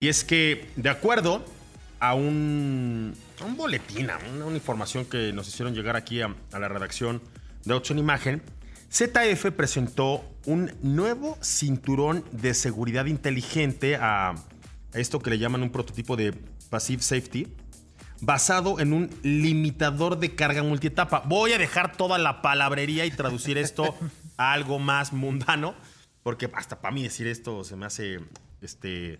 Y es que, de acuerdo a un, un boletín, a una, información que nos hicieron llegar aquí a, a la redacción de Autos en Imagen, ZF presentó un nuevo cinturón de seguridad inteligente a esto que le llaman un prototipo de Passive Safety, basado en un limitador de carga multietapa. Voy a dejar toda la palabrería y traducir esto a algo más mundano, porque hasta para mí decir esto se me hace este,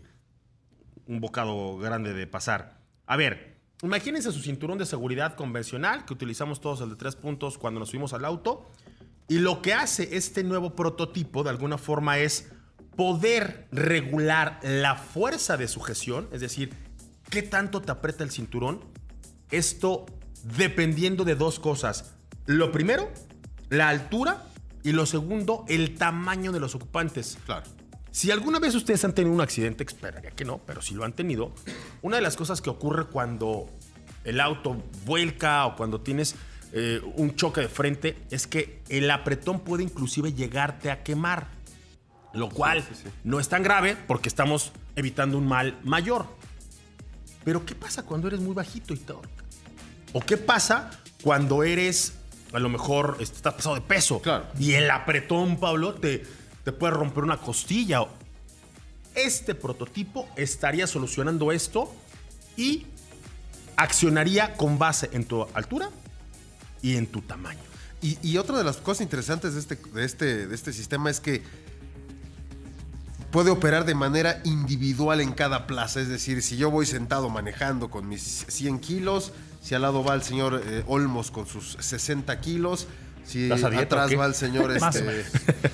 un bocado grande de pasar. A ver, imagínense su cinturón de seguridad convencional que utilizamos todos el de tres puntos cuando nos subimos al auto. Y lo que hace este nuevo prototipo de alguna forma es poder regular la fuerza de sujeción, es decir, qué tanto te aprieta el cinturón. Esto dependiendo de dos cosas. Lo primero, la altura y lo segundo, el tamaño de los ocupantes. Claro. Si alguna vez ustedes han tenido un accidente, esperaría que no, pero si lo han tenido, una de las cosas que ocurre cuando el auto vuelca o cuando tienes eh, un choque de frente es que el apretón puede inclusive llegarte a quemar, lo cual sí, sí. no es tan grave porque estamos evitando un mal mayor. Pero ¿qué pasa cuando eres muy bajito y te ahorca? ¿O qué pasa cuando eres, a lo mejor, estás pasado de peso? Claro. Y el apretón, Pablo, te, te puede romper una costilla. Este prototipo estaría solucionando esto y accionaría con base en tu altura y en tu tamaño. Y, otra de las cosas interesantes de este, de, este, de este sistema es que puede operar de manera individual en cada plaza. Es decir, si yo voy sentado manejando con mis 100 kilos, si al lado va el señor eh, Olmos con sus 60 kilos, si ¿Estás a dieta o atrás va el señor, este,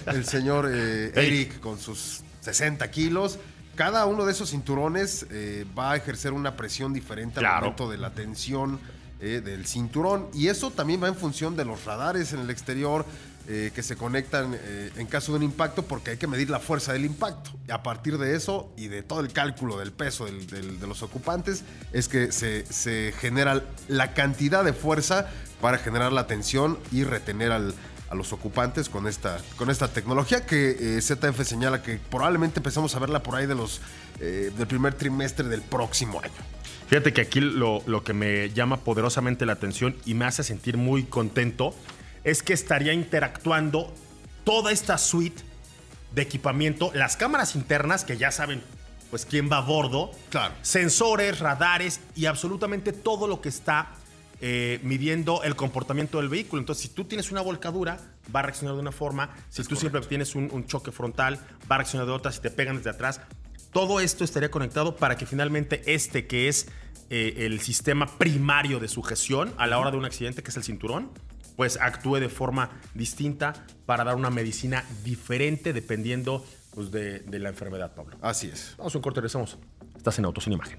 el señor eh, Eric con sus 60 kilos. Cada uno de esos cinturones eh, va a ejercer una presión diferente al Claro. momento de la tensión eh, del cinturón. Y eso también va en función de los radares en el exterior eh, que se conectan eh, en caso de un impacto porque hay que medir la fuerza del impacto. Y a partir de eso y de todo el cálculo del peso del- de los ocupantes es que se, se genera la cantidad de fuerza para generar la tensión y retener al, a los ocupantes con esta, con esta tecnología que eh, ZF señala que probablemente empezamos a verla por ahí de los, del primer trimestre del próximo año. Fíjate que aquí lo, lo que me llama poderosamente la atención y me hace sentir muy contento es que estaría interactuando toda esta suite de equipamiento, las cámaras internas que ya saben pues quién va a bordo, Claro. sensores, radares y absolutamente todo lo que está eh, midiendo el comportamiento del vehículo. Entonces, si tú tienes una volcadura, va a reaccionar de una forma. Si tú siempre tienes un, un choque frontal, va a reaccionar de otra. Si te pegan desde atrás, todo esto estaría conectado para que finalmente este, que es eh, el sistema primario de sujeción a la hora de un accidente, que es el cinturón, pues actúe de forma distinta para dar una medicina diferente dependiendo pues, de, de la enfermedad, Pablo. Así es. Vamos a un corte, regresamos. Estás en Autos sin Imagen.